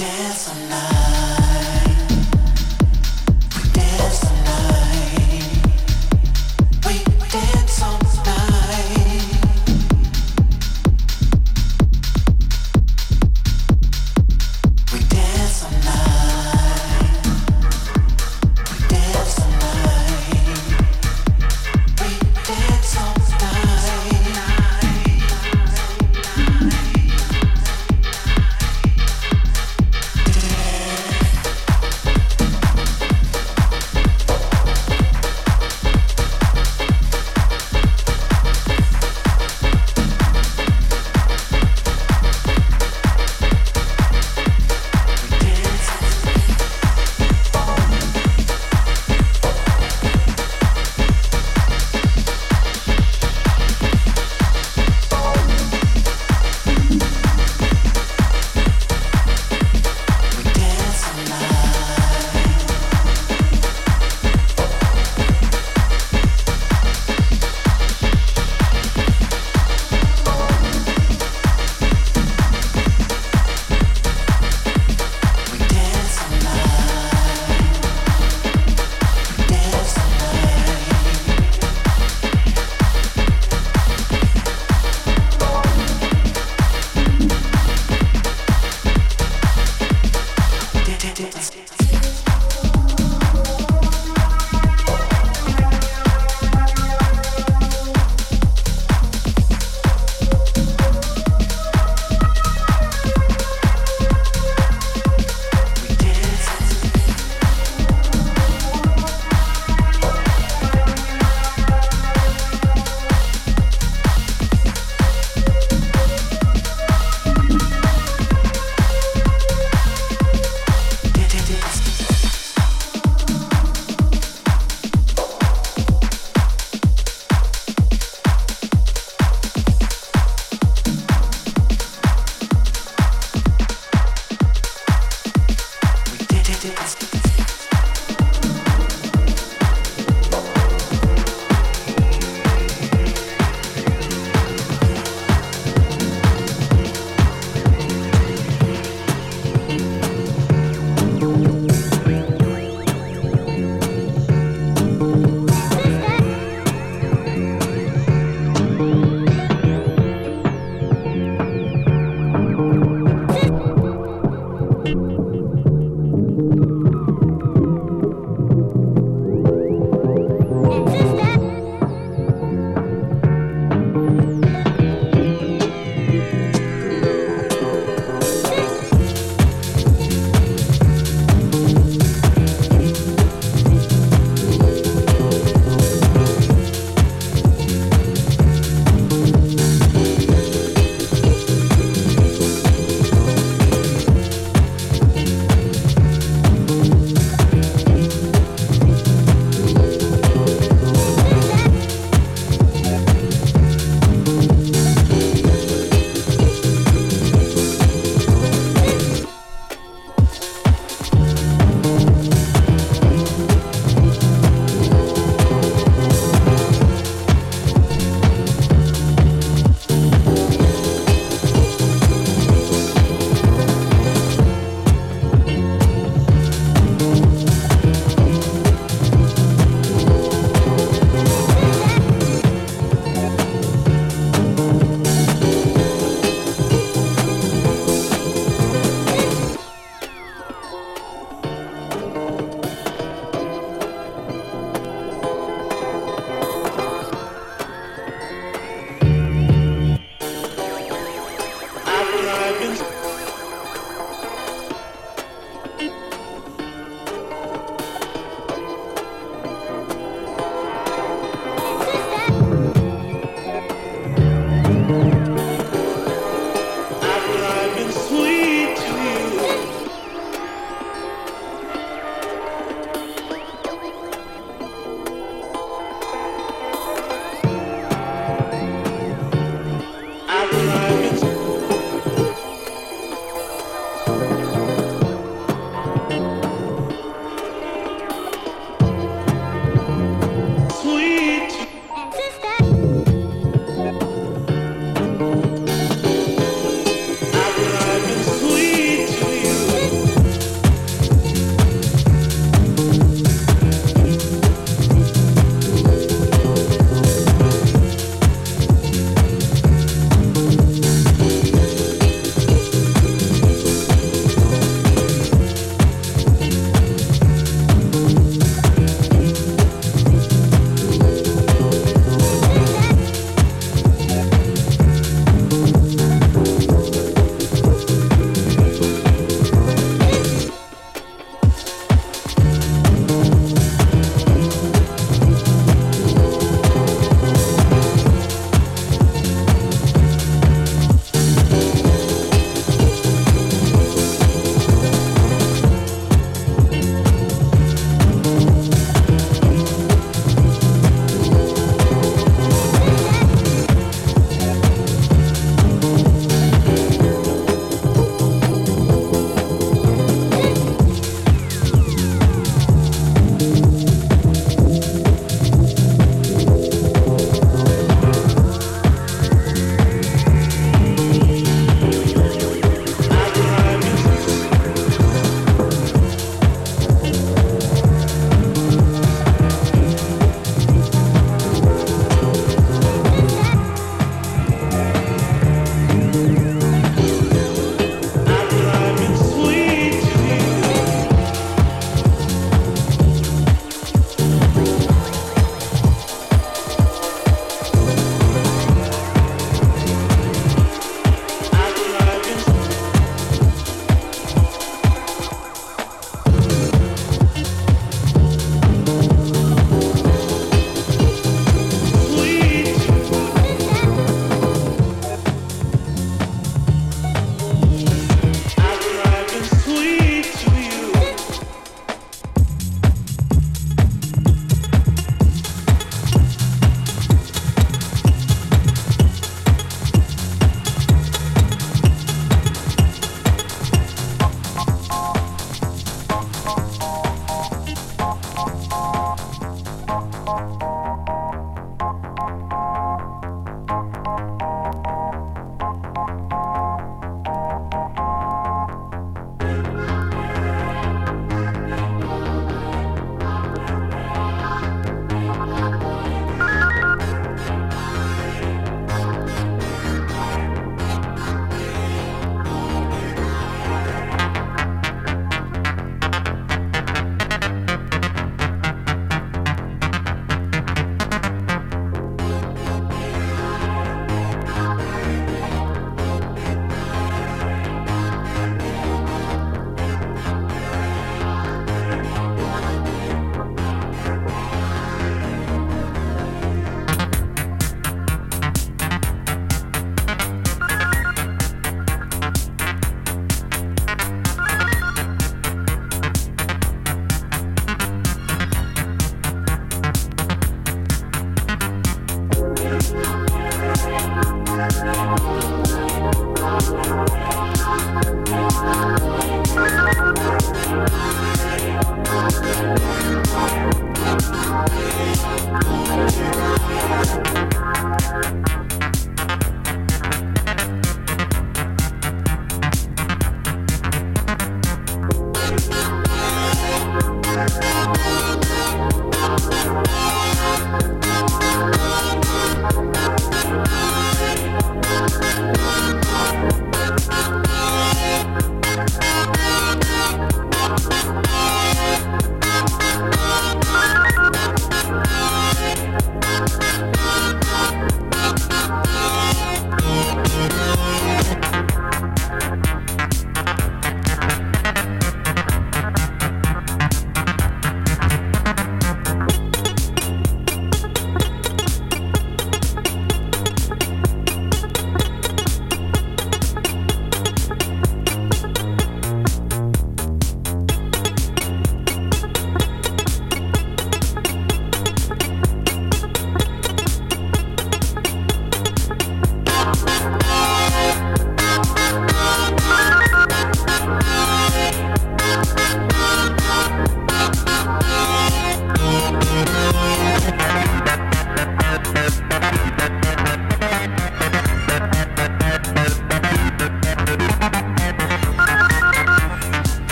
dance all night.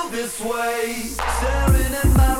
feel this way. Staring at my